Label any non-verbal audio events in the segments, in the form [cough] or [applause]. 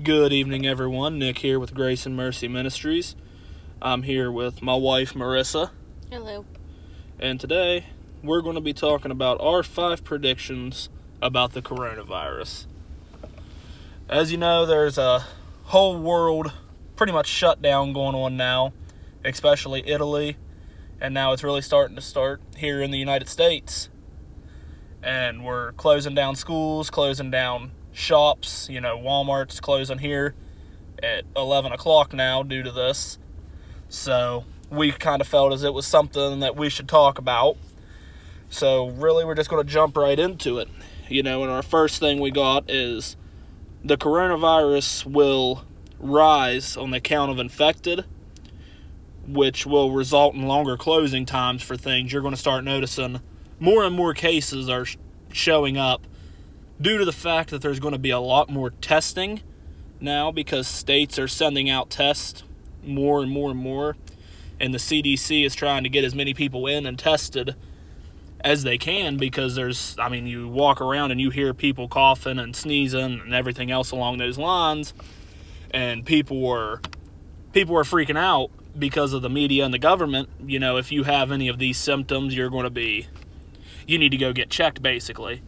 Good evening, everyone. Nick here with Grace and Mercy Ministries. I'm here with my wife, Marissa, Hello. and today we're going to be talking about our five predictions about the coronavirus. As you know, there's a whole world pretty much shut down going on now, especially Italy, and now it's really starting to start here in the United States. And we're closing down schools, closing down shops. You know, Walmart's closing here at 11 o'clock now due to this. So we kind of felt as it was something that we should talk about. So really, we're just going to jump right into it. You know, and our first thing we got is the coronavirus will rise on the count of infected, which will result in longer closing times for things. You're going to start noticing more and more cases are showing up due to the fact that there's going to be a lot more testing now because states are sending out tests more and more and more and the CDC is trying to get as many people in and tested as they can because there's I mean you walk around and you hear people coughing and sneezing and everything else along those lines and people were people are freaking out because of the media and the government. You know if you have any of these symptoms you're going to be you need to go get checked basically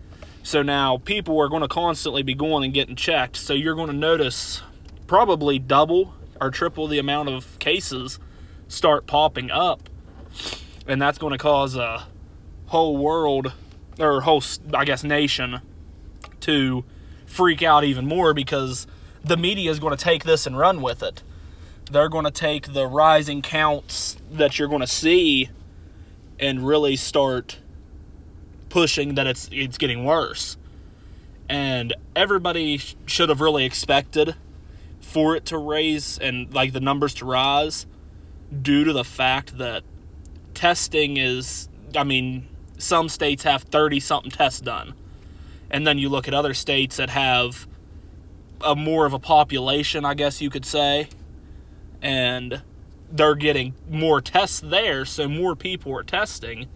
so now people are going to constantly be going and getting checked. So you're going to notice probably double or triple the amount of cases start popping up. And that's going to cause a whole world or whole i guess nation to freak out even more because the media is going to take this and run with it. They're going to take the rising counts that you're going to see and really start pushing that it's it's getting worse. And everybody sh- should have really expected for it to raise and like the numbers to rise due to the fact that testing is I mean some states have 30 something tests done. And then you look at other states that have a more of a population I guess you could say and they're getting more tests there so more people are testing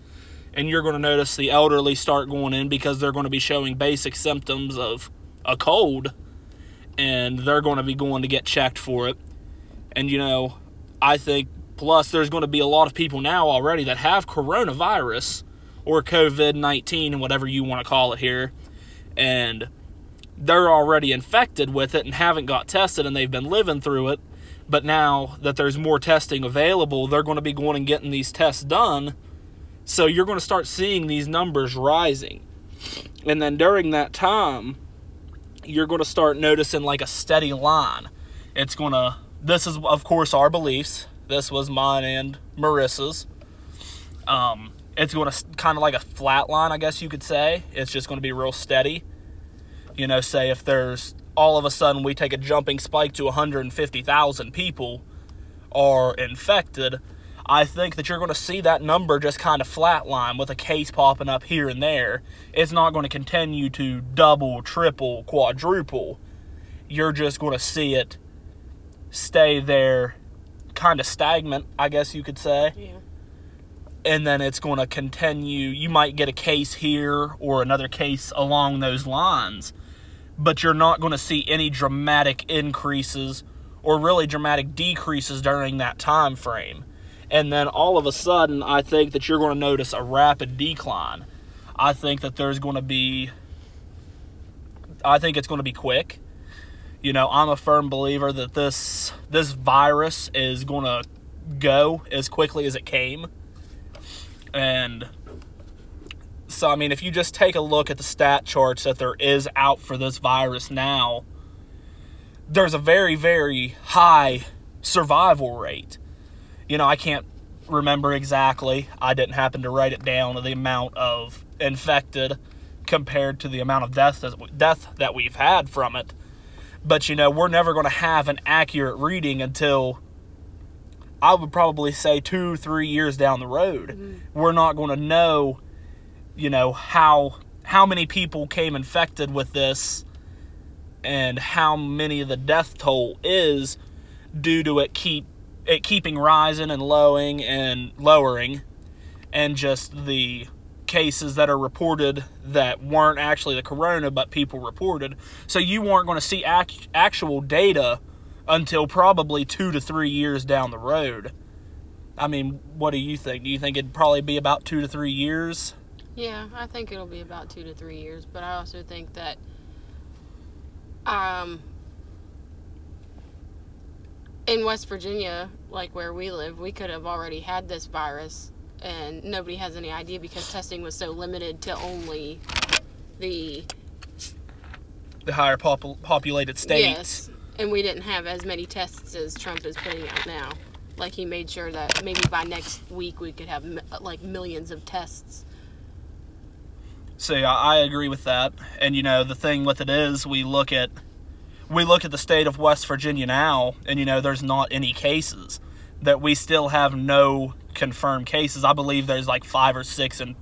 and you're going to notice the elderly start going in because they're going to be showing basic symptoms of a cold and they're going to be going to get checked for it. And you know, I think plus there's going to be a lot of people now already that have coronavirus or COVID 19 and whatever you want to call it here. And they're already infected with it and haven't got tested and they've been living through it. But now that there's more testing available, they're going to be going and getting these tests done so you're going to start seeing these numbers rising. And then during that time, you're going to start noticing like a steady line. It's going to, this is, of course, our beliefs. This was mine and Marissa's. Um, it's going to kind of like a flat line, I guess you could say. It's just going to be real steady. You know, say if there's all of a sudden we take a jumping spike to 150,000 people are infected I think that you're going to see that number just kind of flatline with a case popping up here and there. It's not going to continue to double, triple, quadruple. You're just going to see it stay there kind of stagnant, I guess you could say. Yeah. And then it's going to continue. You might get a case here or another case along those lines, but you're not going to see any dramatic increases or really dramatic decreases during that time frame and then all of a sudden I think that you're going to notice a rapid decline. I think that there's going to be I think it's going to be quick. You know, I'm a firm believer that this this virus is going to go as quickly as it came. And so I mean, if you just take a look at the stat charts that there is out for this virus now, there's a very very high survival rate you know, I can't remember exactly. I didn't happen to write it down the amount of infected compared to the amount of death that, death that we've had from it. But you know, we're never going to have an accurate reading until I would probably say two, three years down the road. Mm-hmm. We're not going to know, you know, how how many people came infected with this and how many of the death toll is due to it keep it keeping rising and lowing and lowering and just the cases that are reported that weren't actually the corona, but people reported. So you weren't going to see act- actual data until probably two to three years down the road. I mean, what do you think? Do you think it'd probably be about two to three years? Yeah, I think it'll be about two to three years, but I also think that um, in West Virginia, like where we live, we could have already had this virus and nobody has any idea because testing was so limited to only the The higher popul- populated states. yes, and we didn't have as many tests as Trump is putting out now. Like he made sure that maybe by next week we could have like millions of tests. See, I, I agree with that. And you know, the thing with it is, we look at we look at the state of West Virginia now, and you know, there's not any cases. That we still have no confirmed cases. I believe there's like five or six and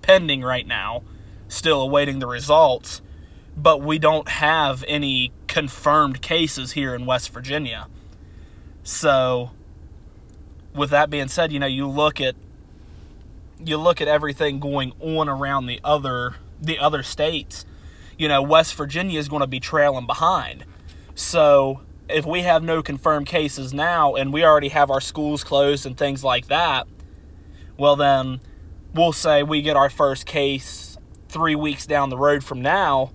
pending right now, still awaiting the results. But we don't have any confirmed cases here in West Virginia. So, with that being said, you know, you look at you look at everything going on around the other the other states, you know, West Virginia is going to be trailing behind. So, if we have no confirmed cases now and we already have our schools closed and things like that, well then we'll say we get our first case 3 weeks down the road from now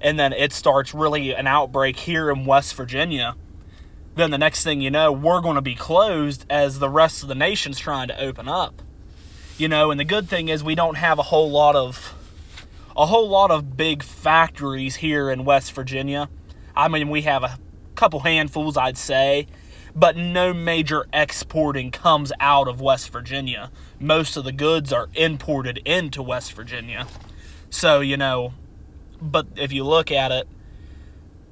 and then it starts really an outbreak here in West Virginia. Then the next thing you know, we're going to be closed as the rest of the nation's trying to open up you know and the good thing is we don't have a whole lot of a whole lot of big factories here in west virginia. I mean we have a couple handfuls i'd say but no major exporting comes out of west virginia. Most of the goods are imported into west virginia. So you know but if you look at it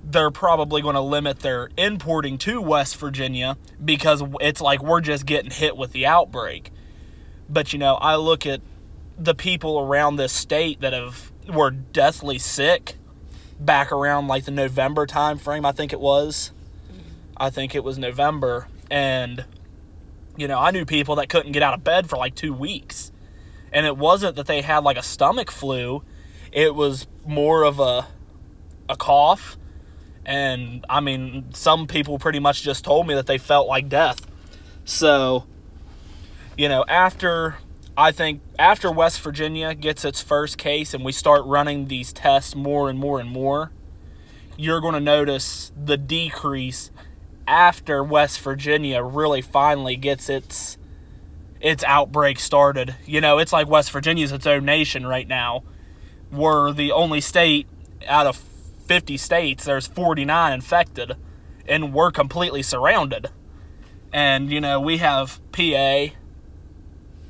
they're probably going to limit their importing to west virginia because it's like we're just getting hit with the outbreak. But you know, I look at the people around this state that have were deathly sick back around like the November time frame, I think it was. I think it was November and you know, I knew people that couldn't get out of bed for like 2 weeks. And it wasn't that they had like a stomach flu, it was more of a a cough and I mean, some people pretty much just told me that they felt like death. So, you know, after I think after West Virginia gets its first case and we start running these tests more and more and more, you're going to notice the decrease after West Virginia really finally gets its its outbreak started. You know, it's like West Virginia's its own nation right now. We're the only state out of 50 states there's 49 infected and we're completely surrounded. And you know, we have PA,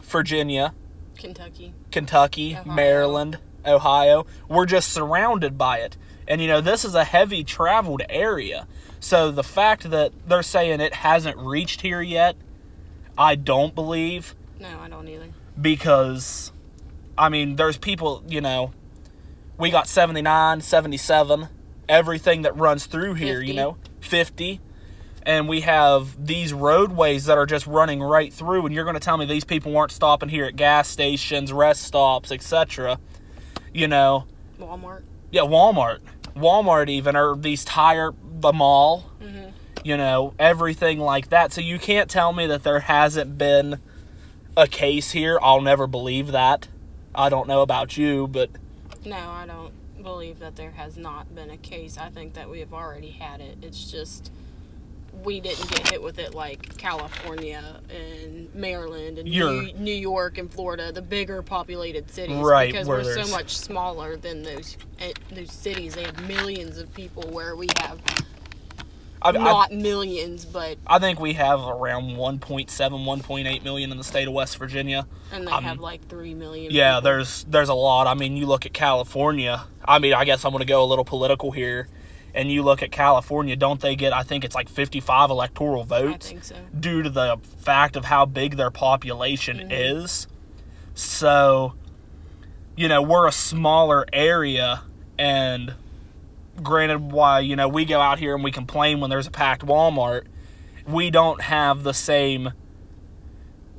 Virginia, Kentucky. Kentucky, Ohio. Maryland, Ohio. We're just surrounded by it. And you know, this is a heavy traveled area. So the fact that they're saying it hasn't reached here yet, I don't believe No, I don't either. because I mean, there's people, you know, we got 79, 77, everything that runs through here, you know, 50. And we have these roadways that are just running right through, and you're going to tell me these people weren't stopping here at gas stations, rest stops, etc. You know, Walmart. yeah, Walmart, Walmart even, or these tire, the mall, Mhm. you know, everything like that. So you can't tell me that there hasn't been a case here. I'll never believe that. I don't know about you, but No, I don't believe that there has not been a case. I think that we have already had it. It's just we didn't get hit with it like California and Maryland and New, New York and Florida, the bigger populated cities, Right, Because we're so much smaller than those eh, those cities. They have millions of people, where we have I, I, not millions, but I think we have around 1.7, 1.8 million in the state of West Virginia. and they Um, have like three million. Yeah, people. there's there's a lot. I mean, you look at California. I mean, I guess I'm going to go a little political here. And you look at California, don't they get I think it's like 55 electoral votes so. due to the fact of how big their population Mhm. is. So, you know, we're a smaller area and granted why, you know, we go out here and we complain when there's a packed Walmart, we don't have the same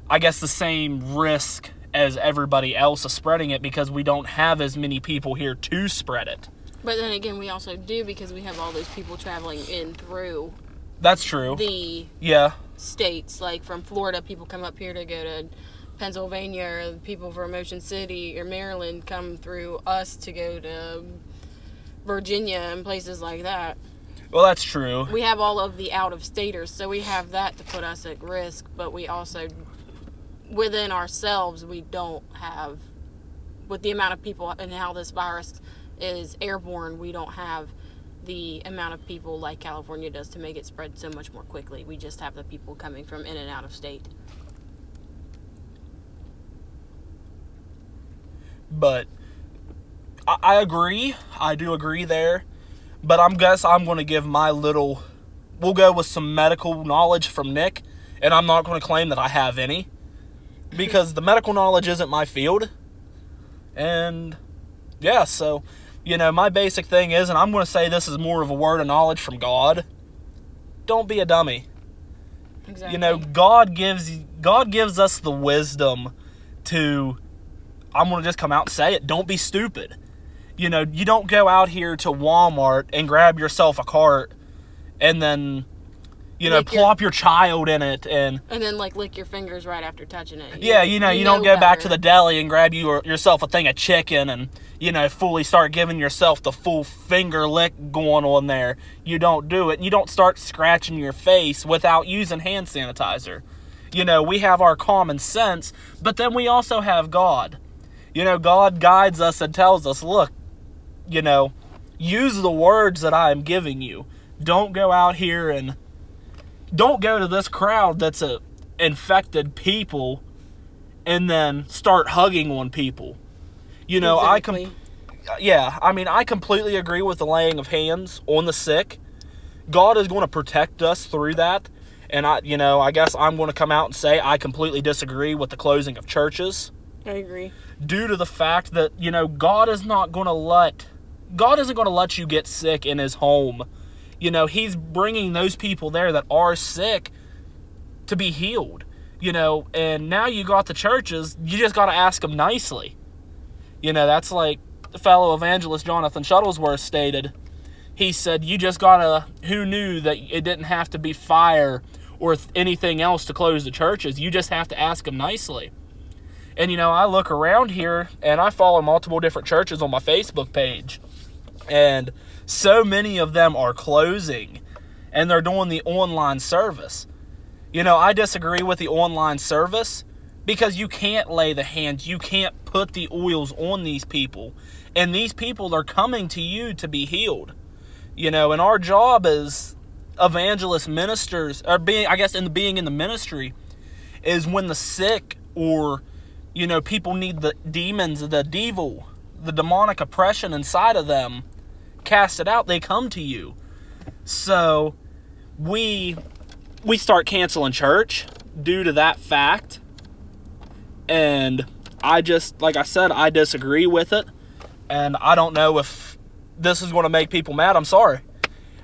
I guess the same risk as everybody else is spreading it because we don't have as many people here to spread it. But then again, we also do because we have all those people traveling in through That's true. the yeah. states. Like from Florida, people come up here to go to Pennsylvania, or people from Ocean City or Maryland come through us to go to Virginia and places like that. Well, that's true. We have all of the out of staters, so we have that to put us at risk, but we also, within ourselves, we don't have, with the amount of people and how this virus is airborne, we don't have the amount of people like California does to make it spread so much more quickly. We just have the people coming from in and out of state. But I, I agree. I do agree there. But I'm guess I'm going to give my little. We'll go with some medical knowledge from Nick, and I'm not going to claim that I have any, because the medical knowledge isn't my field. And yeah, so you know my basic thing is, and I'm going to say this is more of a word of knowledge from God. Don't be a dummy. Exactly. You know, God gives God gives us the wisdom to I'm going to just come out and say it, don't be stupid. You know, you don't go out here to Walmart and grab yourself a cart and then you know, Lick your- plop your child in it and and then like lick your fingers right after touching it. yeah, you know, you, don't go back to the deli and grab you yourself a thing of chicken and you know fully start giving yourself the full finger lick going on there. You don't do it. You don't start scratching your face without using hand sanitizer. You know, we have our common sense, but then we also have God. You know, God guides us and tells us, look, you know, use the words that I am giving you. Don't go out here and don't go to this crowd that's a infected people and then start hugging on people. You know, I com- yeah, I mean, I completely agree with the laying of hands on the sick. God is going to protect us through that. And I, you know, I guess I'm going to come out and say I completely disagree with the closing of churches I agree. due to the fact that, you know, God is not going to let God isn't going to let you get sick in his home. You know, he's bringing those people there that are sick to be healed. You know, and now you got the churches, you just got to ask them nicely. You know, that's like the fellow evangelist Jonathan Shuttlesworth stated. He said, You just gotta, who knew that it didn't have to be fire or th- anything else to close the churches? You just have to ask them nicely. And, you know, I look around here and I follow multiple different churches on my Facebook page. And so many of them are closing and they're doing the online service. You know, I disagree with the online service because you can't lay the hands, you can't put the oils on these people. And these people are coming to you to be healed. You know, and our job as evangelist ministers, or being, I guess, in the being in the ministry, is when the sick or, you know, people need the demons, the devil, the demonic oppression inside of them, cast it out, they come to you. So, we we start canceling church due to that fact. And I just, like I said, I disagree with it. And I don't know if this is going to make people mad. I'm sorry.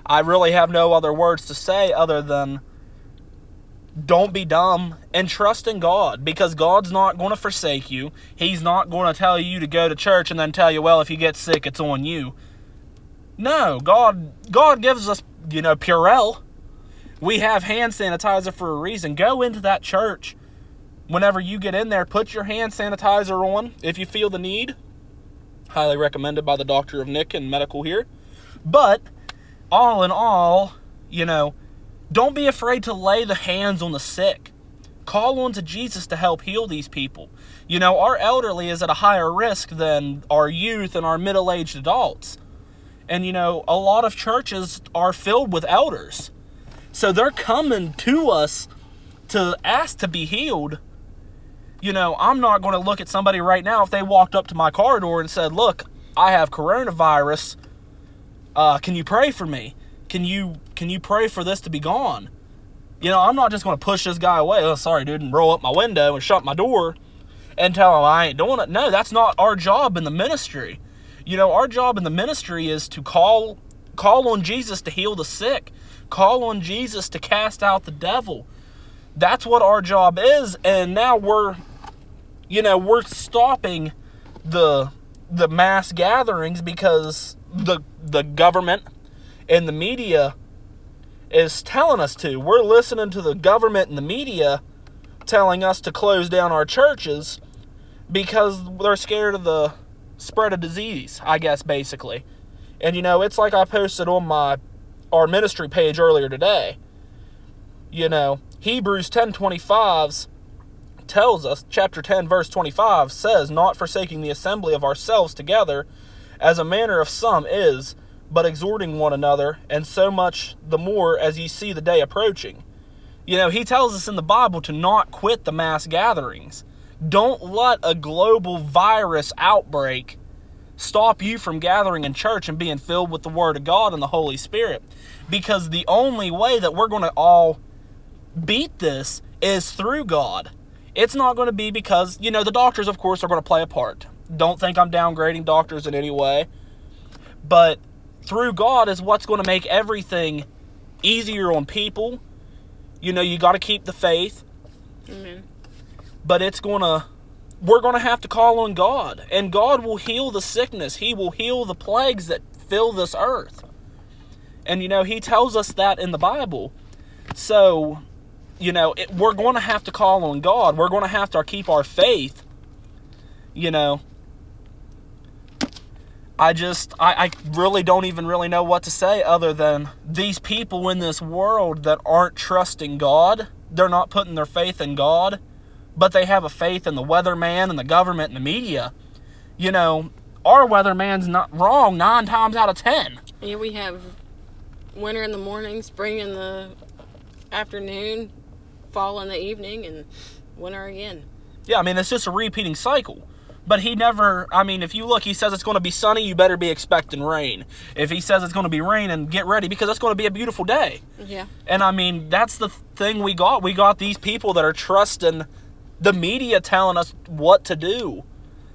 I really have no other words to say other than don't be dumb and trust in God because God's not going to forsake you. He's not going to tell you to go to church and then tell you, well, if you get sick, it's on you. No, God God gives us, you know, Purell. We have hand sanitizer for a reason. Go into that church. Whenever you get in there, put your hand sanitizer on if you feel the need. Highly recommended by the doctor of Nick and medical here. But all in all, you know, don't be afraid to lay the hands on the sick. Call on to Jesus to help heal these people. You know, our elderly is at a higher risk than our youth and our middle aged adults. And, you know, a lot of churches are filled with elders. So they're coming to us to ask to be healed. You know, I'm not going to look at somebody right now if they walked up to my car door and said, Look, I have coronavirus. Uh, can you pray for me? Can you can you pray for this to be gone? You know, I'm not just going to push this guy away. Oh, sorry, dude, and roll up my window and shut my door and tell him I ain't doing it. No, that's not our job in the ministry. You know, our job in the ministry is to call call on Jesus to heal the sick. Call on Jesus to cast out the devil. That's what our job is, and now we're you know, we're stopping the the mass gatherings because the the government and the media is telling us to. We're listening to the government and the media telling us to close down our churches because they're scared of the spread of disease, I guess basically. And you know, it's like I posted on my our ministry page earlier today. You know, Hebrews 10:25 tells us, chapter 10 verse 25 says, "Not forsaking the assembly of ourselves together, as a manner of some is, but exhorting one another, and so much the more as ye see the day approaching." You know, he tells us in the Bible to not quit the mass gatherings. Don't let a global virus outbreak stop you from gathering in church and being filled with the Word of God and the Holy Spirit. Because the only way that we're going to all beat this is through God. It's not going to be because, you know, the doctors, of course, are going to play a part. Don't think I'm downgrading doctors in any way. But through God is what's going to make everything easier on people. You know, you got to keep the faith. Amen. But it's going to we're going to have to call on God, and God will heal the sickness. He will heal the plagues that fill this earth. And you know, He tells us that in the Bible. So, you know, it, we're going to have to call on God. We're going to have to keep our faith. You know, I just, I, I really don't even really know what to say other than these people in this world that aren't trusting God, they're not putting their faith in God but they have a faith in the weatherman and the government and the media. You know, our weatherman's not wrong nine times out of ten. Yeah, we have winter in the morning, spring in the afternoon, fall in the evening, and winter again. Yeah, I mean, it's just a repeating cycle. But he never, I mean, if you look, he says it's going to be sunny, you better be expecting rain. If he says it's going to be rain, and get ready because it's going to be a beautiful day. Yeah. And I mean, that's the thing we got. We got these people that are trusting the media telling us what to do.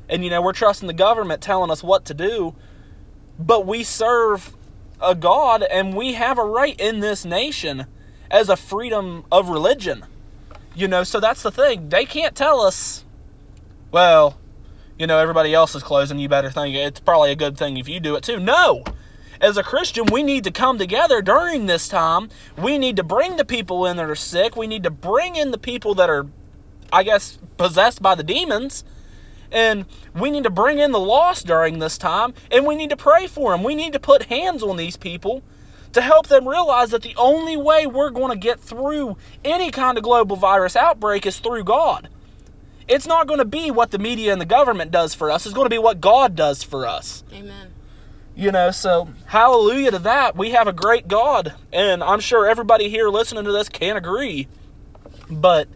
And, you know, we're trusting the government telling us what to do. But we serve a God and we have a right in this nation as a freedom of religion. You know, so that's the thing. They can't tell us, well, you know, everybody else is closing. You better think it's probably a good thing if you do it too. No! As a Christian, we need to come together during this time. We need to bring the people in that are sick. We need to bring in the people that are I guess, possessed by the demons. And we need to bring in the lost during this time, and we need to pray for them. We need to put hands on these people to help them realize that the only way we're going to get through any kind of global virus outbreak is through God. It's not going to be what the media and the government does for us, it's going to be what God does for us. Amen. You know, so hallelujah to that. We have a great God, and I'm sure everybody here listening to this can agree. But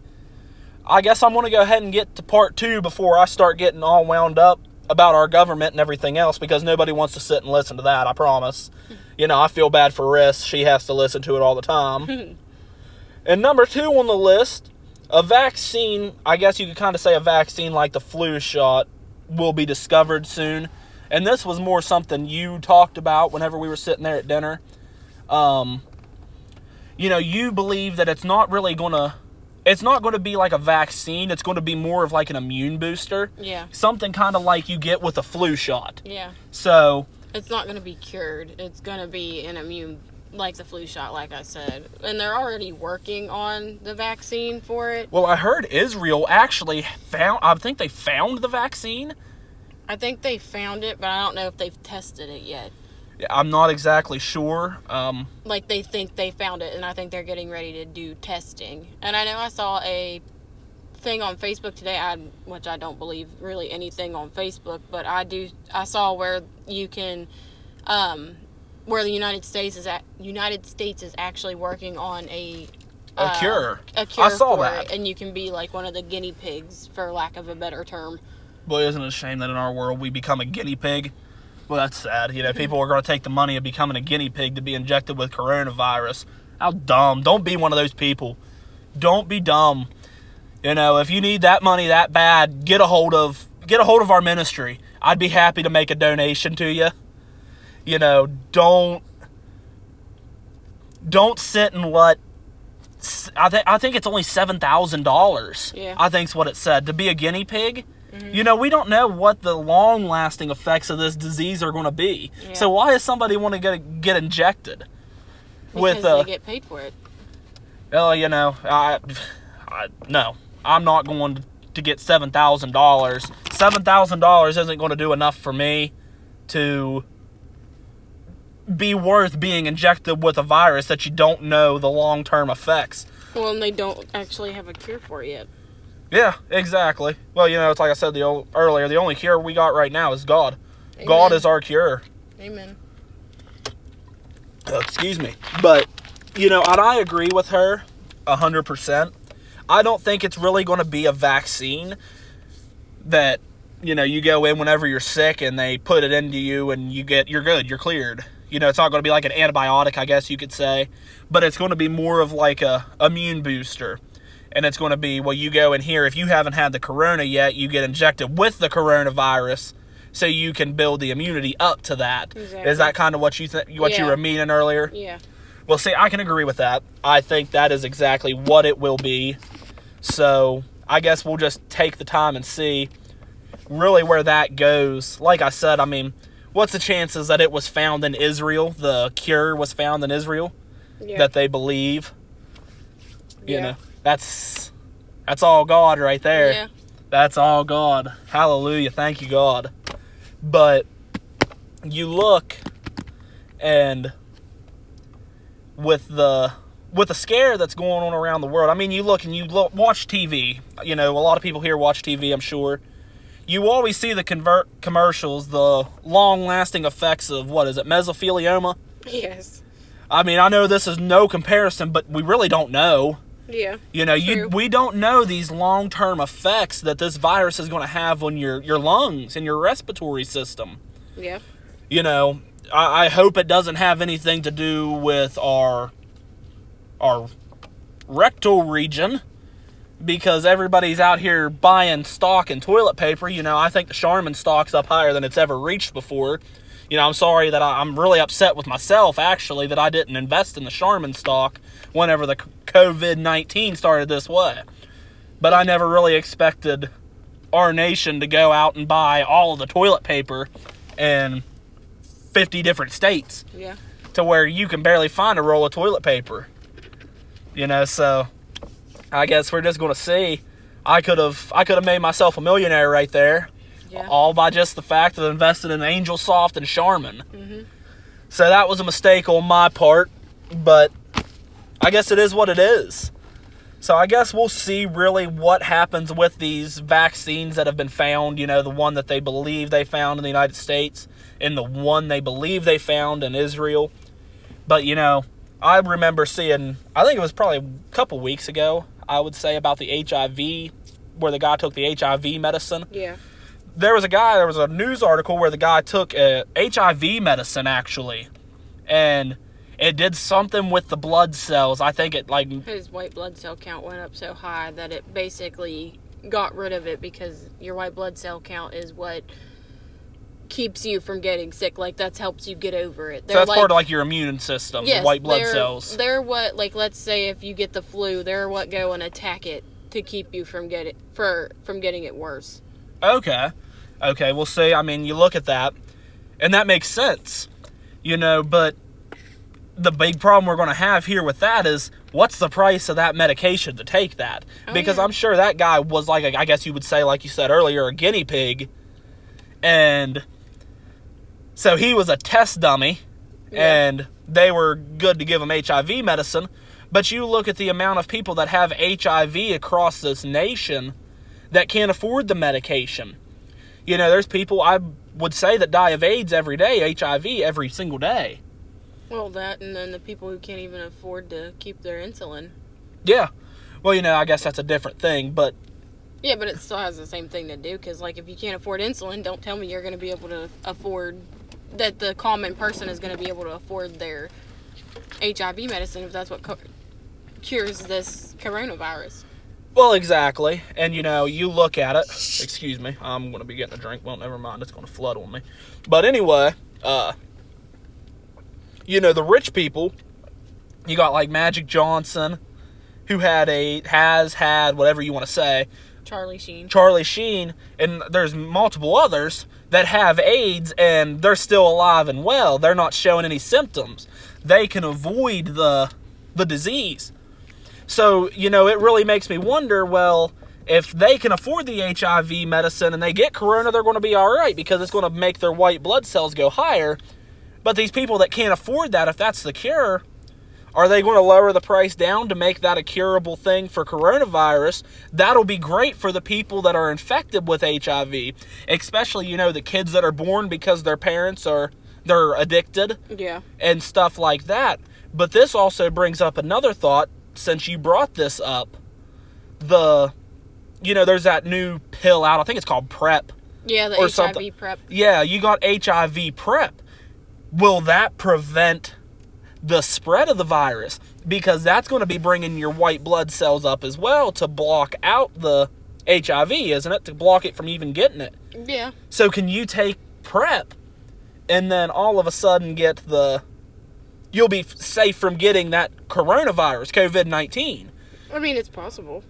I guess I'm going to go ahead and get to part two before I start getting all wound up about our government and everything else because nobody wants to sit and listen to that, I promise. You know, I feel bad for Riss. She has to listen to it all the time. [laughs] and number two on the list, a vaccine, I guess you could kind of say a vaccine like the flu shot, will be discovered soon. And this was more something you talked about whenever we were sitting there at dinner. Um, you know, you believe that it's not really going to it's not going to be like a vaccine. It's going to be more of like an immune booster. Yeah. Something kind of like you get with a flu shot. Yeah. So. It's not going to be cured. It's going to be an immune, like the flu shot, like I said. And they're already working on the vaccine for it. Well, I heard Israel actually found, I think they found the vaccine. I think they found it, but I don't know if they've tested it yet. I'm not exactly sure. Um, like they think they found it, and I think they're getting ready to do testing. And I know I saw a thing on Facebook today, I, which I don't believe really anything on Facebook, but I do. I saw where you can, um, where the United States is at. United States is actually working on a a uh, cure. A cure I saw that, it, and you can be like one of the guinea pigs, for lack of a better term. Boy, isn't it a shame that in our world we become a guinea pig? Well, that's sad. You know, people are going to take the money of becoming a guinea pig to be injected with coronavirus. How dumb. Don't be one of those people. Don't be dumb. You know, if you need that money that bad, get a hold of get a hold of our ministry. I'd be happy to make a donation to you. You know, don't don't sit and let I think I think it's only seven thousand dollars. Yeah. I think's what it said to be a guinea pig. You know, we don't know what the long-lasting effects of this disease are going to be. Yeah. So why does somebody want to get get injected? Because with uh, they get paid for it. well, you know, I, I no, I'm not going to get seven thousand dollars. Seven thousand dollars isn't going to do enough for me to be worth being injected with a virus that you don't know the long-term effects. Well, and they don't actually have a cure for it yet. Yeah, exactly. Well, you know, it's like I said the old, earlier. The only cure we got right now is God. God is our cure. Amen. Uh, excuse me. But you know, and I agree with her a hundred percent. I don't think it's really going to be a vaccine that you know you go in whenever you're sick and they put it into you and you get you're good, you're cleared. You know, it's not going to be like an antibiotic, I guess you could say, but it's going to be more of like a immune booster. And it's going to be well, you go in here if you haven't had the corona yet, you get injected with the coronavirus, so you can build the immunity up to that. Is Exactly. that kind of what you think? What you were meaning earlier? Yeah. Well, see, I can agree with that. I think that is exactly what it will be. So I guess we'll just take the time and see really where that goes. Like I said, I mean, what's the chances that it was found in Israel? The cure was found in Israel Yeah. that they believe. You Yeah. know, that's that's all God right there. Yeah. That's all God. Hallelujah. Thank you, God. But you look and with the with the scare that's going on around the world. I mean, you look and you look, watch TV. You know, a lot of people here watch TV, I'm sure. You always see the convert commercials, the long-lasting effects of what is it, mesothelioma? Yes. I mean, I know this is no comparison, but we really don't know. Yeah. You know, you True. we don't know these long term effects that this virus is going to have on your your lungs and your respiratory system. Yeah. You know, I, I hope it doesn't have anything to do with our our rectal region because everybody's out here buying stock and toilet paper. You know, I think the Charmin stock's up higher than it's ever reached before. You know, I'm sorry that I, I'm really upset with myself actually that I didn't invest in the Charmin stock whenever the COVID 19 started this way. But I never really expected our nation to go out and buy all of the toilet paper in 50 different states Yeah. to where you can barely find a roll of toilet paper. You know, so I guess we're just going to see. I could have I could have made myself a millionaire right there, Yeah. all by just the fact of investing in Angel Soft and Charmin. Mhm. So that was a mistake on my part, but I guess it is what it is. So I guess we'll see really what happens with these vaccines that have been found, you know, the one that they believe they found in the United States and the one they believe they found in Israel. But you know, I remember seeing I think it was probably a couple weeks ago, I would say about the HIV where the guy took the HIV medicine Yeah. there was a guy there was a news article where the guy took a hiv medicine actually and it did something with the blood cells i think it like His white blood cell count went up so high that it basically got rid of it because your white blood cell count is what keeps you from getting sick. Like that's helps you get over it. so that's part of like your immune system yes, the white blood they're- cells They're what like let's say if you get the flu, they're what go and attack it to keep you from getting for from getting it worse. okay okay we'll see i mean you look at that and that makes sense you know but the big problem we're going to have here with that is what's the price of that medication to take that? Oh, because yeah. i'm sure that guy was like a, i guess you would say like you said earlier a guinea pig. And so he was a test dummy Yeah. and they were good to give him hiv medicine. But you look at the amount of people that have hiv across this nation that can't afford the medication. You know there's people i would say that die of aids every day hiv every single day Well, that and then the people who can't even afford to keep their insulin. yeah well you know i guess that's a different thing but Yeah, but it still has the same thing to do because, like, if you can't afford insulin, don't tell me you're going to be able to afford that the common person is going to be able to afford their HIV medicine if that's what co- cures this coronavirus. Well, exactly. And you know, you look at it. Excuse me. I'm going to be getting a drink. Well, never mind. It's going to flood on me. But anyway, uh you know, the rich people, you got like Magic Johnson who had a has had whatever you want to say, Charlie Sheen. Charlie Sheen, and there's multiple others that have AIDS and they're still alive and well. They're not showing any symptoms. They can avoid the the disease. So, you know, it really makes me wonder, well, if they can afford the HIV medicine and they get corona, they're going to be all right because it's going to make their white blood cells go higher. But these people that can't afford that, if that's the cure, are they going to lower the price down to make that a curable thing for coronavirus? That'll be great for the people that are infected with HIV, especially you know the kids that are born because their parents are they're addicted Yeah. and stuff like that. But this also brings up another thought since you brought this up. The you know, there's that new pill out. I think it's called PrEP. Yeah, the Or HIV something. prep. Yeah, you got HIV PrEP. Will that prevent the spread of the virus? Because that's going to be bringing your white blood cells up as well to block out the HIV, isn't it? To block it from even getting it. Yeah. So can you take PrEP and then all of a sudden get the you'll be safe from getting that coronavirus, COVID-19. I mean, it's possible.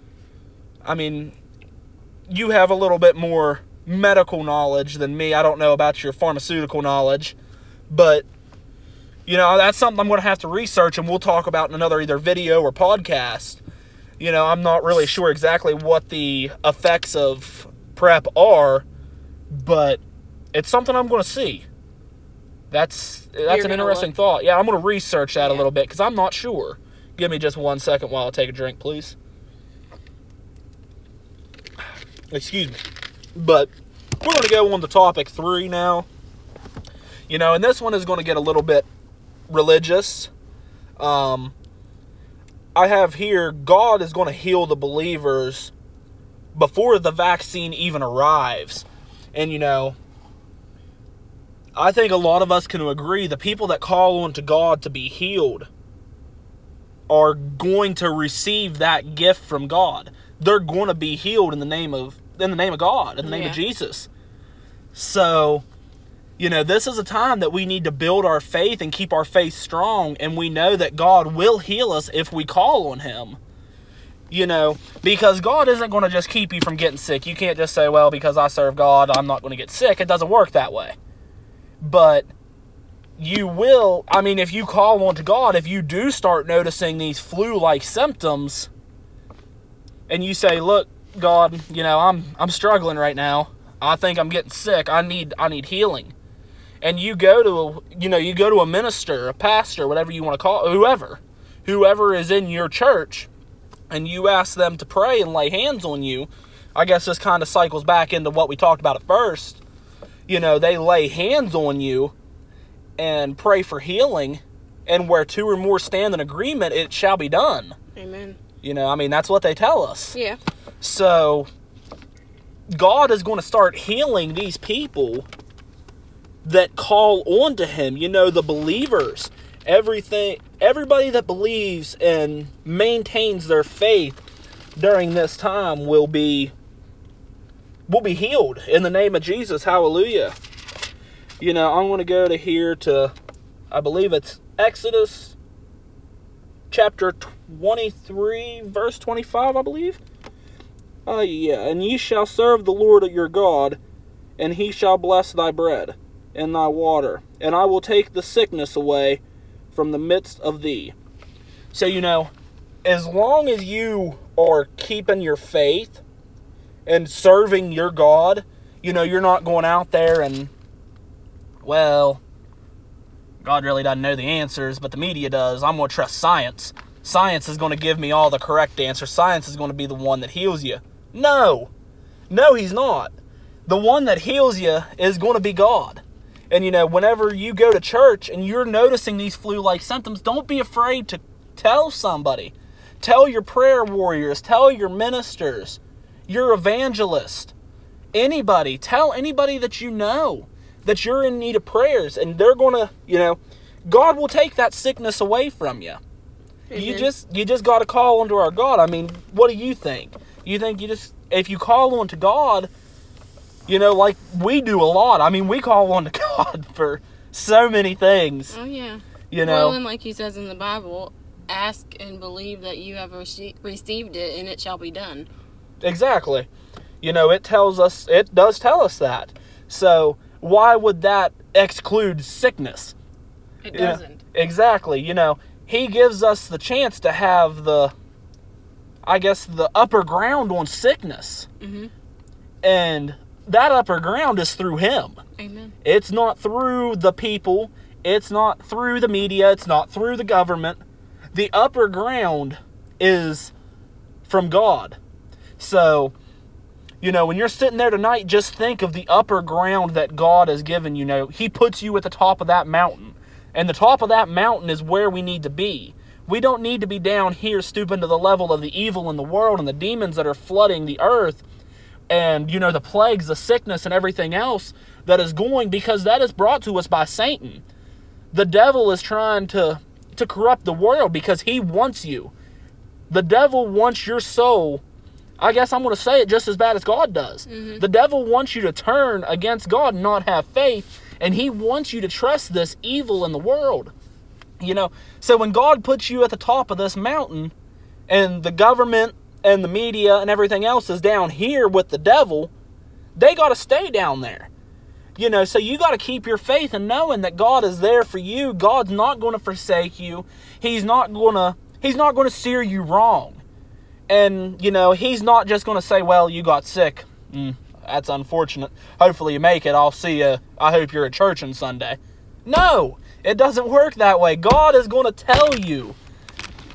I mean, you have a little bit more medical knowledge than me. I don't know about your pharmaceutical knowledge, but you know, that's something I'm going to have to research and we'll talk about in another either video or podcast. You know, I'm not really sure exactly what the effects of PrEP are, but it's something I'm going to see. That's that's You're an interesting look. thought. Yeah, I'm going to research that a little bit cuz I'm not sure. Give me just one second while I take a drink, please. Excuse me. But we're going to go on to topic three now. You know, and this one is going to get a little bit religious. Um, I have here God is going to heal the believers before the vaccine even arrives. And, you know, I think a lot of us can agree the people that call on to God to be healed are going to receive that gift from God. They're going to be healed in the name of in the name of God, in the name of Jesus. So, you know, this is a time that we need to build our faith and keep our faith strong and we know that God will heal us if we call on him. You know, because God isn't going to just keep you from getting sick. You can't just say, "Well, because I serve God, I'm not going to get sick." It doesn't work that way. But you will i mean if you call on to god if you do start noticing these flu-like symptoms and you say look god you know i'm i'm struggling right now i think i'm getting sick i need i need healing and you go to a, you know you go to a minister a pastor whatever you want to call whoever whoever is in your church and you ask them to pray and lay hands on you i guess this kind of cycles back into what we talked about at first you know they lay hands on you and pray for healing and where two or more stand in agreement it shall be done Amen. you know i mean that's what they tell us Yeah. so god is going to start healing these people that call on to him you know the believers. Everything everybody that believes and maintains their faith during this time will be will be healed in the name of jesus. Hallelujah. You know i'm going to go to here to i believe it's exodus chapter 23 verse 25 i believe. Uh, yeah, and ye shall serve the Lord your God, and he shall bless thy bread and thy water, and I will take the sickness away from the midst of thee. So, you know, as long as you are keeping your faith and serving your God, you know, you're not going out there and, well, God really doesn't know the answers, but the media does. I'm going to trust science. Science is going to give me all the correct answers. Science is going to be the one that heals you. No. No, he's not. The one that heals you is going to be God. And you know, whenever you go to church and you're noticing these flu like symptoms, don't be afraid to tell somebody. Tell your prayer warriors, tell your ministers, your evangelist, anybody. Tell anybody that you know that you're in need of prayers, and they're going to, you know, God will take that sickness away from you. You just you just got to call onto our God. I mean, what do you think? You think you just if you call on to God, you know, like we do a lot. I mean, we call on to [laughs] God for so many things. Oh yeah. You know, Well, and like he says in the Bible, ask and believe that you have rece- received it and it shall be done. Exactly. You know, it tells us, it does tell us that. So, why would that exclude sickness? It doesn't. exactly. You know, he gives us the chance to have the, I guess, the upper ground on sickness. hmm And that upper ground is through him. Amen. It's not through the people, it's not through the media, it's not through the government. The upper ground is from God. So, you know, when you're sitting there tonight, just think of the upper ground that God has given you. Know, He puts you at the top of that mountain. And the top of that mountain is where we need to be. We don't need to be down here stooping to the level of the evil in the world and the demons that are flooding the earth and, you know, the plagues, the sickness, and everything else that is going because that is brought to us by Satan. The devil is trying to, to corrupt the world because he wants you. The devil wants your soul. I guess I'm going to say it just as bad as God does. Mm-hmm. The devil wants you to turn against God and not have faith, and he wants you to trust this evil in the world. You know, so when God puts you at the top of this mountain and the government and the media and everything else is down here with the devil, they got to stay down there. You know, so you got to keep your faith and knowing that God is there for you. God's not going to forsake you. He's not going to he's not going to steer you wrong. And, you know, he's not just going to say, "Well, you got sick." Mm, that's unfortunate. Hopefully you make it. I'll see you. I hope you're at church on Sunday. No, it doesn't work that way. God is going to tell you.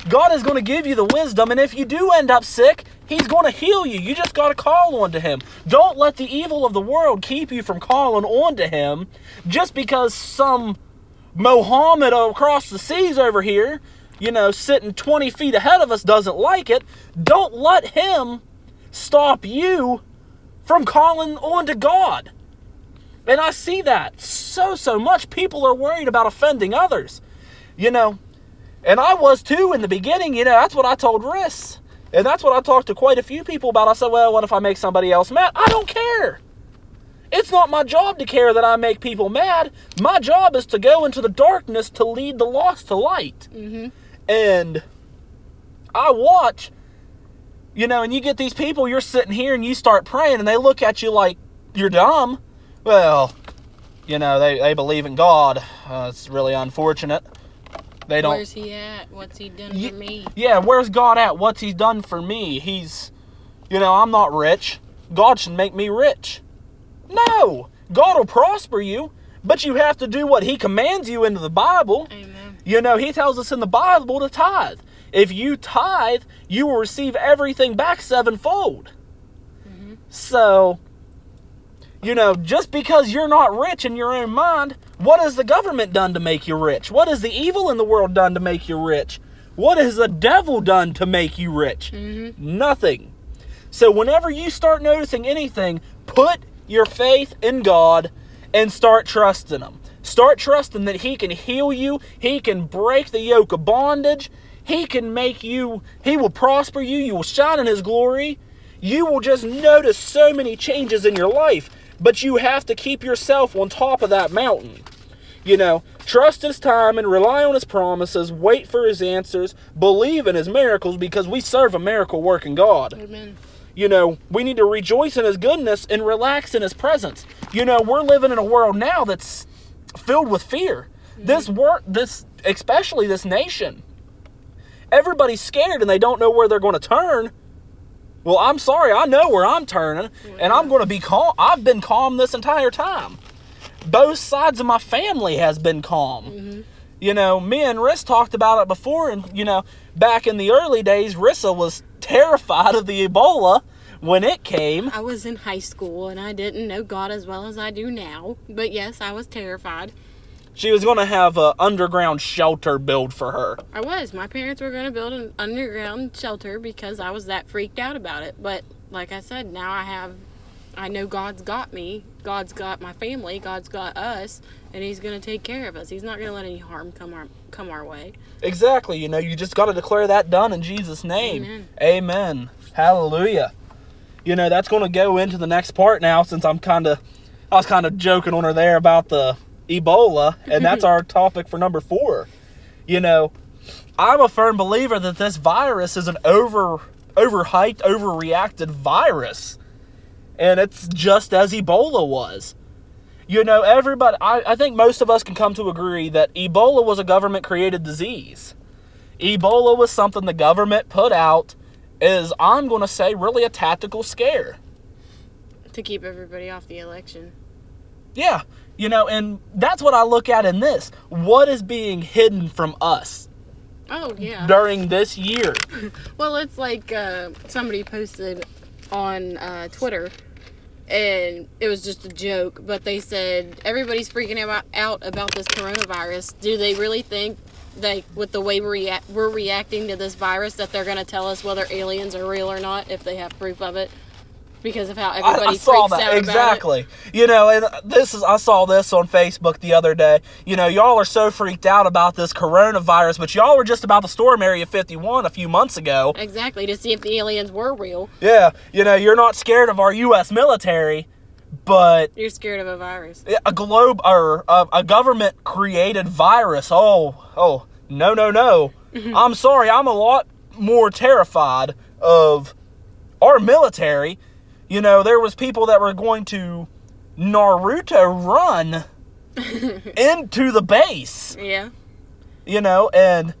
God is going to give you the wisdom, and if you do end up sick, He's going to heal you. You just got to call on to Him. Don't let the evil of the world keep you from calling on to Him just because some Mohammed across the seas over here, you know, sitting 20 feet ahead of us doesn't like it. Don't let him stop you from calling on to God. And I see that so, so much. People are worried about offending others, you know. And I was too in the beginning, you know, that's what I told Riss. And that's what I talked to quite a few people about. I said, well, what if I make somebody else mad? I don't care. It's not my job to care that I make people mad. My job is to go into the darkness to lead the lost to light. hmm And I watch, you know, and you get these people, you're sitting here and you start praying, and they look at you like you're dumb. Well, you know, they, they believe in God. Uh, it's really unfortunate. They don't. Where's he at? What's he done Ye- for me? Yeah, where's God at? What's He done for me? He's, you know, I'm not rich. God should make me rich. No! God will prosper you, but you have to do what He commands you into the Bible. Amen. You know, He tells us in the Bible to tithe. If you tithe, you will receive everything back sevenfold. Mm-hmm. So, you know, just because you're not rich in your own mind, what has the government done to make you rich? What has the evil in the world done to make you rich? What has the devil done to make you rich? hmm Nothing. So, whenever you start noticing anything, put your faith in God and start trusting Him. Start trusting that He can heal you, He can break the yoke of bondage, He can make you, He will prosper you, you will shine in His glory. You will just notice so many changes in your life, but you have to keep yourself on top of that mountain. You know, trust his time and rely on his promises, wait for his answers, believe in his miracles because we serve a miracle working God. Amen. You know, we need to rejoice in his goodness and relax in his presence. You know, we're living in a world now that's filled with fear. This mm-hmm. work this especially this nation. Everybody's scared and they don't know where they're going to turn. Well, I'm sorry, I know where I'm turning, and I'm going to be calm. I've been calm this entire time. Both sides of my family has been calm. Mm-hmm. You know, me and Riss talked about it before, and you know, back in the early days, Rissa was terrified of the Ebola when it came. I was in high school and I didn't know God as well as I do now. But yes, I was terrified. She was going to have an underground shelter built for her. I was. My parents were going to build an underground shelter because I was that freaked out about it. But like I said, now I have, I know God's got me. God's got my family. God's got us, and He's going to take care of us. He's not going to let any harm come our come our way. Exactly. You know, you just got to declare that done in Jesus' name. Amen. Amen. Hallelujah. You know, that's going to go into the next part now since I'm kind of, I was kind of joking on her there about the Ebola, and that's [laughs] our topic for number four. You know, I'm a firm believer that this virus is an over overhyped, overreacted virus. And it's just as Ebola was. You know, everybody I, I think most of us can come to agree that Ebola was a government created disease. Ebola was something the government put out is I'm gonna say really a tactical scare. To keep everybody off the election. Yeah. You know, and that's what I look at in this. What is being hidden from us Oh yeah. during this year? [laughs] Well, it's like uh, somebody posted on uh, Twitter, and it was just a joke, but they said everybody's freaking about, out about this coronavirus. Do they really think, like, with the way we're, rea- we're reacting to this virus, that they're going to tell us whether aliens are real or not if they have proof of it? Because of how everybody I saw freaks that exactly. You know, and this is I saw this on Facebook the other day. You know, y'all are so freaked out about this coronavirus, but y'all were just about to storm Area 51 a few months ago. Exactly, to see if the aliens were real. Yeah, you know, you're not scared of our U.S. military, but You're scared of a virus. a globe or a, a government created virus. Oh, oh, no, no, no. [laughs] I'm sorry. I'm a lot more terrified of our military. You know, there was people that were going to Naruto run [laughs] into the base. Yeah. You know, and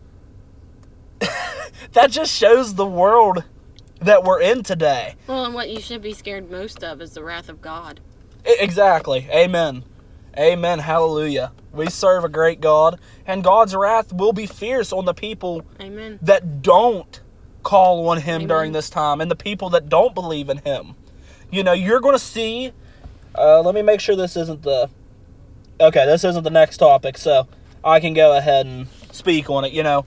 [laughs] that just shows the world that we're in today. Well, and what you should be scared most of is the wrath of God. Exactly. Amen. Amen. Hallelujah. We serve a great God, and God's wrath will be fierce on the people Amen. that don't call on Him Amen. during this time and the people that don't believe in Him. You know, you're going to see. Uh, let me make sure this isn't the. Okay, this isn't the next topic, so I can go ahead and speak on it. You know,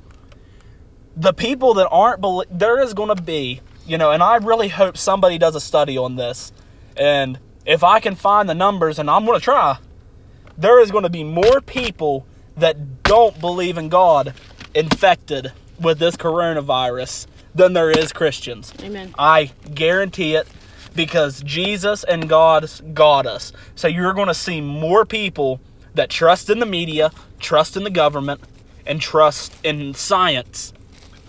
the people that aren't. There is going to be, you know, and I really hope somebody does a study on this. And if I can find the numbers, and I'm going to try, there is going to be more people that don't believe in God infected with this coronavirus than there is Christians. Amen. I guarantee it because Jesus and God got us. So you're going to see more people that trust in the media, trust in the government, and trust in science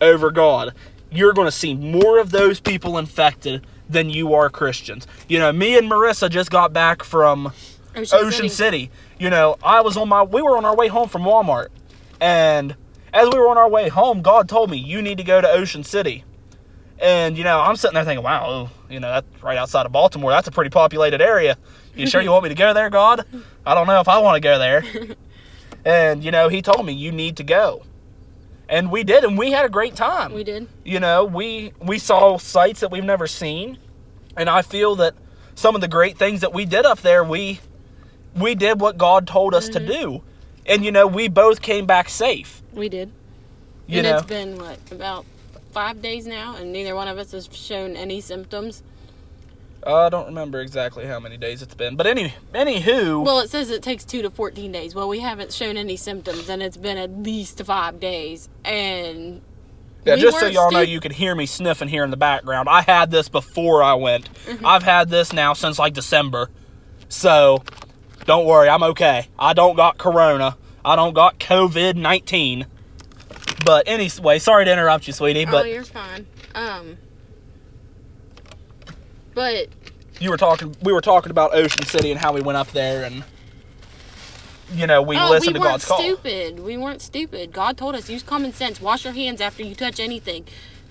over God. You're going to see more of those people infected than you are Christians. You know, me and Marissa just got back from Ocean, Ocean City. You know, I was on my we were on our way home from Walmart. And as we were on our way home, God told me, "You need to go to Ocean City." And you know, I'm sitting there thinking, "Wow, oh, you know, that's right outside of Baltimore. That's a pretty populated area. You sure you want me to go there, God? I don't know if I want to go there." [laughs] and you know, he told me, "You need to go." And we did, and we had a great time We did. you know we we saw sights that we've never seen and i feel that some of the great things that we did up there we we did what god told us to mm-hmm. do and you know we both came back safe We did. you and know it's been what about five days now, and neither one of us has shown any symptoms. i don't remember exactly how many days it's been but any anywho Well, it says it takes two to fourteen days. Well, we haven't shown any symptoms, and it's been at least five days. And yeah, we just so y'all know you can hear me sniffing here in the background i had this before i went Mm-hmm. i've had this now since like december so don't worry i'm okay i don't got corona i don't got covid-19 but anyway sorry to interrupt you sweetie oh, but you're fine. Um, but you were talking we were talking about ocean city and how we went up there and you know we oh, listened we to god's call stupid. We weren't stupid. God told us use common sense. Wash your hands after you touch anything,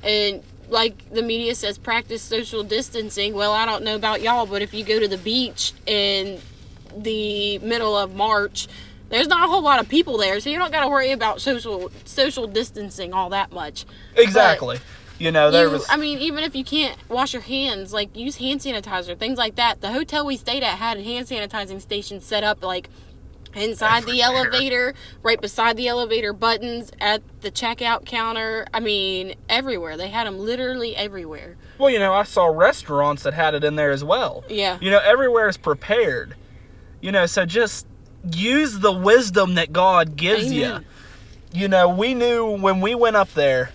and like the media says, practice social distancing. Well, I don't know about y'all, but if you go to the beach in the middle of March, there's not a whole lot of people there, so you don't got to worry about social social distancing all that much. exactly you know there You- was I mean, even if you can't wash your hands, like use hand sanitizer, things like that. The hotel we stayed at had hand sanitizing stations set up like inside the elevator, right beside the elevator buttons, at the checkout counter. I mean, everywhere. They had them literally everywhere. well you know i saw restaurants that had it in there as well Yeah. you know everywhere is prepared you know so just use the wisdom that god gives you Amen. you know we knew when we went up there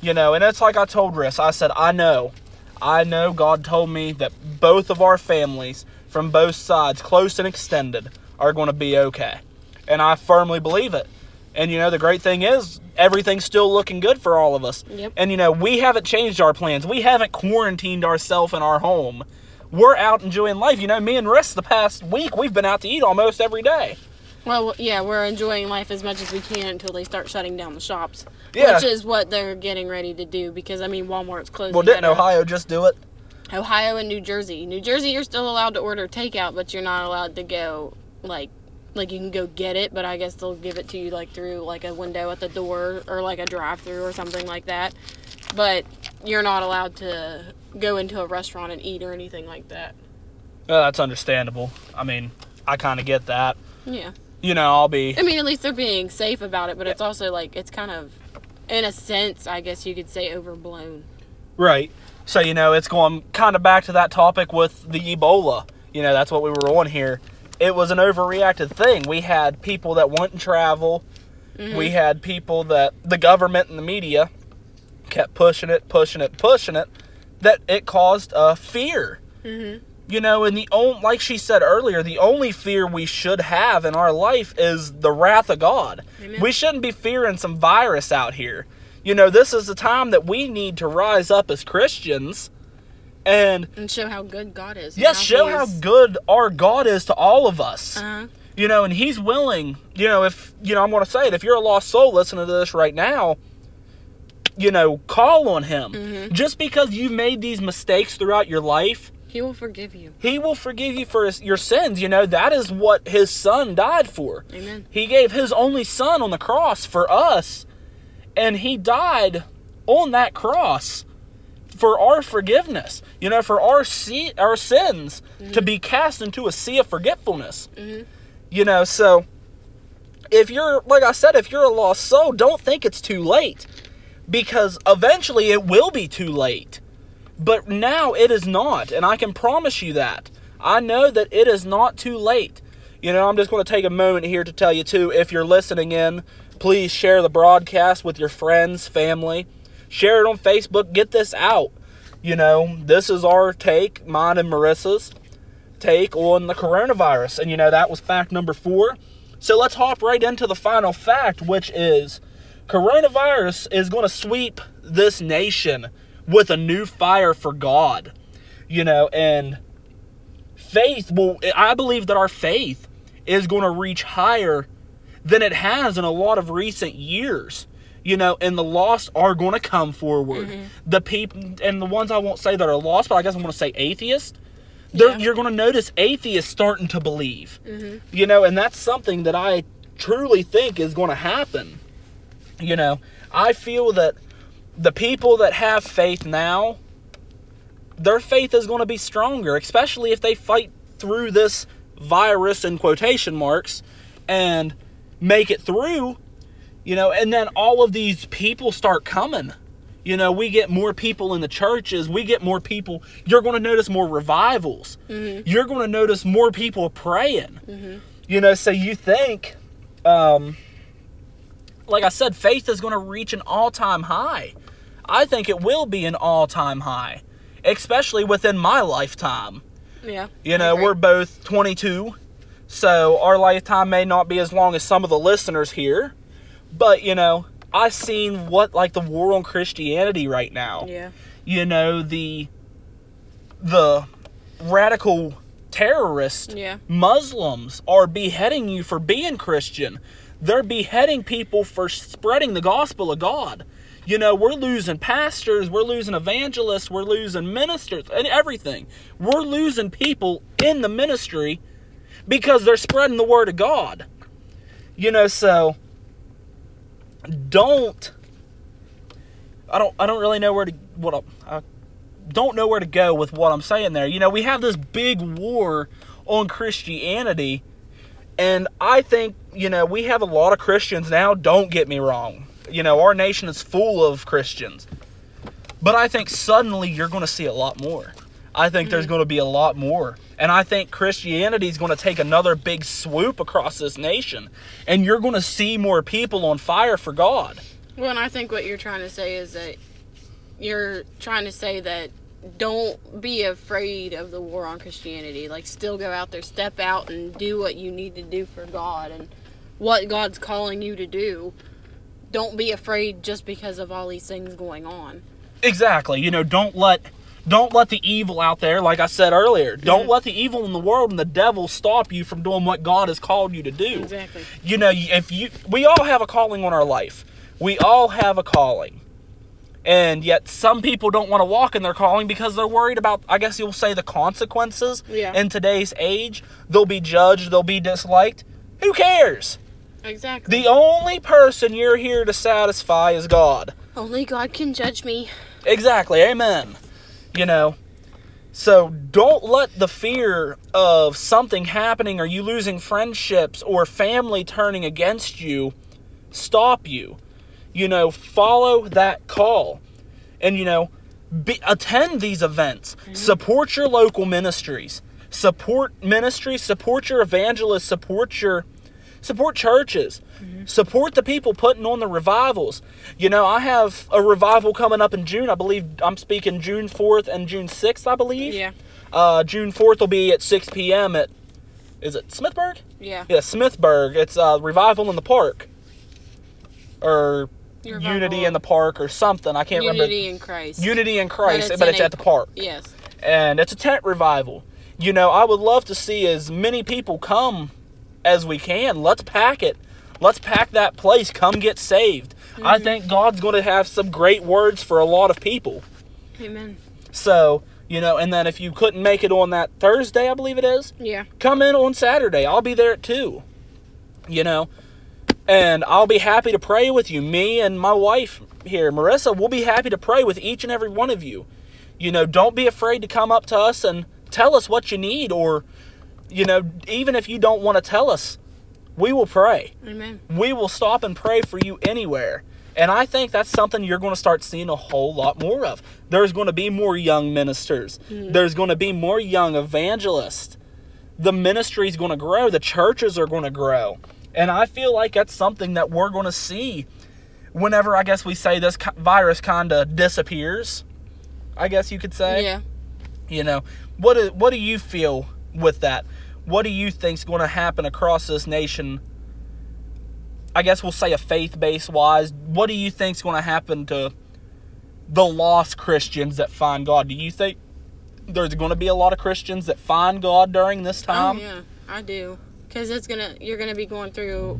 you know and it's like i told riss i said i know i know god told me that both of our families from both sides close and extended are going to be okay and i firmly believe it And you know, the great thing is everything's still looking good for all of us. Yep. And you know, we haven't changed our plans. We haven't quarantined ourselves in our home. We're out enjoying life. You know, me and Riss the past week we've been out to eat almost every day. Well, yeah, we're enjoying life as much as we can until they start shutting down the shops. Yeah. Which is what they're getting ready to do because, I mean, Walmart's closing. Well, didn't. Ohio just do it? Ohio and New Jersey. New Jersey, you're still allowed to order takeout, but you're not allowed to go, like, like you can go get it, but I guess they'll give it to you, like, through, like, a window at the door or, like, a drive through or something like that. But you're not allowed to go into a restaurant and eat or anything like that. Well, that's understandable. I mean, I kind of get that. Yeah. You know, I'll be. I mean, at least they're being safe about it, but it's also like it's kind of, in a sense, I guess you could say overblown. Right. So, you know, it's going kind of back to that topic with the Ebola. You know, that's what we were on here. It was an overreacted thing. We had people that wouldn't travel. We mm-hmm. had people that the government and the media kept pushing it, pushing it, pushing it, that it caused a fear. Mm-hmm. You know, and the only, like she said earlier, the only fear we should have in our life is the wrath of God. Amen. We shouldn't be fearing some virus out here. You know, this is the time that we need to rise up as Christians and And show how good God is. yes, how show how good our God is to all of us. Uh-huh. You know, and He's willing. You know, if you know, I'm going to say it. If you're a lost soul listening to this right now, you know, call on Him. Mhm. Just because you've made these mistakes throughout your life, He will forgive you. He will forgive you for his, your sins. You know, that is what His Son died for. Amen. He gave His only Son on the cross for us, and He died on that cross for our forgiveness. You know, for our sea, our sins to be cast into a sea of forgetfulness. Mhm. You know, so if you're like I said, if you're a lost soul, don't think it's too late because eventually it will be too late. But now it is not, and I can promise you that. I know that it is not too late. You know, I'm just going to take a moment here to tell you too if you're listening in, please share the broadcast with your friends, family. Share it on Facebook, get this out. You know, this is our take, mine and Marissa's take on the coronavirus. And you know, that was fact number four. So let's hop right into the final fact, which is coronavirus is going to sweep this nation with a new fire for God. You know, and faith will, I believe that our faith is going to reach higher than it has in a lot of recent years. You know, and the lost are going to come forward. Mm-hmm. The people, and the ones I won't say that are lost, but I guess I'm going to say atheists. Yeah. You're going to notice atheists starting to believe. Mm-hmm. You know, and that's something that I truly think is going to happen. You know, I feel that the people that have faith now, their faith is going to be stronger, especially if they fight through this virus in quotation marks and make it through. You know, and then all of these people start coming. You know, we get more people in the churches. We get more people. You're going to notice more revivals. You're going to notice more people praying. You know, so you think, um, like I said, faith is going to reach an all time high. I think it will be an all time high, especially within my lifetime. Yeah. You know, we're both 22, so our lifetime may not be as long as some of the listeners here. But, you know, I've seen what, like, the war on Christianity right now. Yeah. You know, the, the radical terrorists, Yeah. Muslims, are beheading you for being Christian. They're beheading people for spreading the gospel of God. You know, we're losing pastors, we're losing evangelists, we're losing ministers, and everything. We're losing people in the ministry because they're spreading the word of God. You know, so don't I don't I don't really know where to what I, I don't know where to go with what I'm saying there. You know, we have this big war on Christianity and I think, you know, we have a lot of Christians now, don't get me wrong. You know, our nation is full of Christians. But I think suddenly you're going to see a lot more. I think there's hmm. going to be a lot more. And I think Christianity is going to take another big swoop across this nation. And you're going to see more people on fire for God. Well, and I think what you're trying to say is that you're trying to say that don't be afraid of the war on Christianity. Like, still go out there, step out, and do what you need to do for God. And what God's calling you to do. Don't be afraid just because of all these things going on. Exactly. You know, don't let don't let the evil out there, like I said earlier. Don't Mhm. let the evil in the world and the devil stop you from doing what God has called you to do. Exactly. You know, if you we all have a calling on our life. We all have a calling. And yet some people don't want to walk in their calling because they're worried about I guess you'll say the consequences Yeah. in today's age. They'll be judged, they'll be disliked. Who cares? Exactly. The only person you're here to satisfy is God. Only God can judge me. Exactly. Amen. You know, so don't let the fear of something happening or you losing friendships or family turning against you stop you. You know, follow that call. And, you know, be, attend these events. Support your local ministries. Support ministries, support your evangelists, support your support churches. Support the people putting on the revivals. You know, I have a revival coming up in June. I believe I'm speaking June 4th and June 6th, I believe. Yeah. Uh, June 4th will be at 6 p.m. at, is it Smithburg? Yeah. Yeah, Smithburg. It's uh, Revival in the Park. Or Unity in the Park or something. I can't remember. Unity in Christ. Unity in Christ, it's but it's a- at the park. Yes. And it's a tent revival. You know, I would love to see as many people come as we can. Let's pack it. Let's pack that place. Come get saved. I think God's going to have some great words for a lot of people. Amen. So, you know, and then if you couldn't make it on that Thursday, I believe it is, Yeah. come in on Saturday. I'll be there at 2. You know, and I'll be happy to pray with you. Me and my wife here, Marissa, we'll be happy to pray with each and every one of you. You know, don't be afraid to come up to us and tell us what you need, or, you know, even if you don't want to tell us, we will pray. Amen. We will stop and pray for you anywhere. And I think that's something you're going to start seeing a whole lot more of. There's going to be more young ministers. Mm. There's going to be more young evangelists. The ministry is going to grow. The churches are going to grow. And I feel like that's something that we're going to see whenever I guess we say this virus kind of disappears. I guess you could say. Yeah. You know, what do, what do you feel with that? What do you think's going to happen across this nation? I guess we'll say a faith base wise. What do you think's going to happen to the lost Christians that find God? Do you think there's going to be a lot of Christians that find God during this oh, time? oh yeah, I do. Cause it's gonna, you're gonna be going through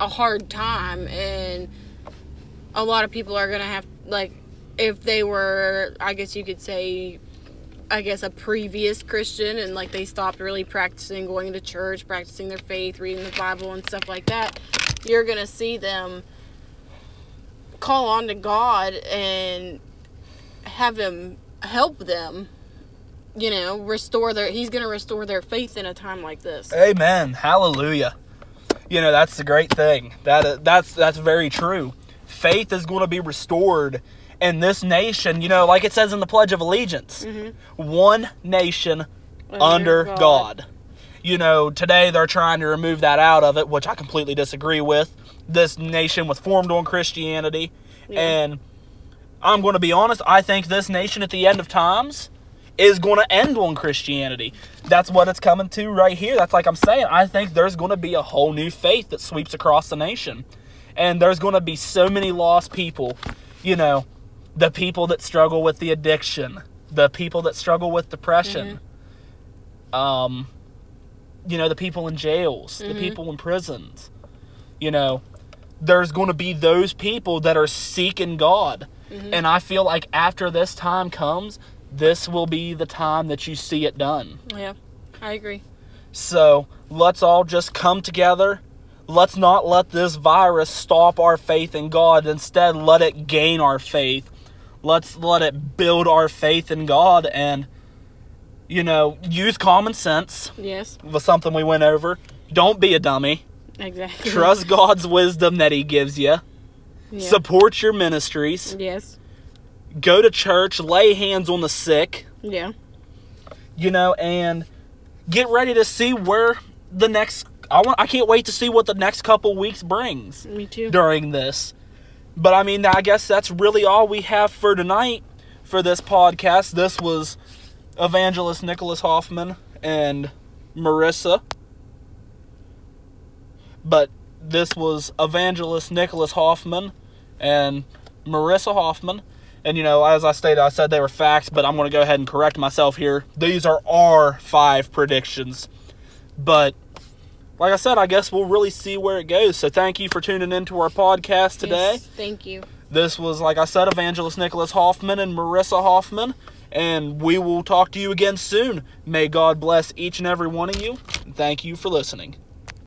a hard time, and a lot of people are gonna have like, if they were, I guess you could say, I guess a previous Christian, and like they stopped really practicing going to church, practicing their faith, reading the Bible, and stuff like that. You're gonna see them call on to God and have Him help them you know, restore their. He's going to restore their faith in a time like this. Amen. Hallelujah. You know, that's the great thing. That uh, that's that's very true. Faith is going to be restored in this nation, you know, like it says in the Pledge of Allegiance. Mm-hmm. One nation under, God. You know, today they're trying to remove that out of it, which I completely disagree with. This nation was formed on Christianity, Yeah. and I'm going to be honest, I think this nation at the end of times is going to end on Christianity. That's what it's coming to right here. That's like I'm saying. I think there's going to be a whole new faith that sweeps across the nation. And there's going to be so many lost people. You know, the people that struggle with the addiction, the people that struggle with depression. Mm-hmm. Um you know, the people in jails, the mm-hmm. people in prisons. You know, there's going to be those people that are seeking God. Mm-hmm. And I feel like after this time comes, this will be the time that you see it done. Yeah, I agree. So let's all just come together. Let's not let this virus stop our faith in God. Instead, let it gain our faith. Let's let it build our faith in God and, you know, use common sense Yes, was something we went over. Don't be a dummy. exactly. Trust God's wisdom that He gives you. Yeah. Support your ministries. yes. Go to church. Lay hands on the sick. Yeah. you know, and get ready to see where the next. I want. I can't wait to see what the next couple weeks brings Me too. during this. But I mean, I guess that's really all we have for tonight for this podcast. This was Evangelist Nicholas Hoffman and Marissa. but this was evangelist Nicholas Hoffman and Marissa Hoffman. And you know, as I stated, I said they were facts, but I'm going to go ahead and correct myself here. These are our five predictions. But like I said, I guess we'll really see where it goes. So thank you for tuning into our podcast today. Yes, thank you. This was, like I said, Evangelist Nicholas Hoffman and Marissa Hoffman. And we will talk to you again soon. May God bless each and every one of you. Thank you for listening.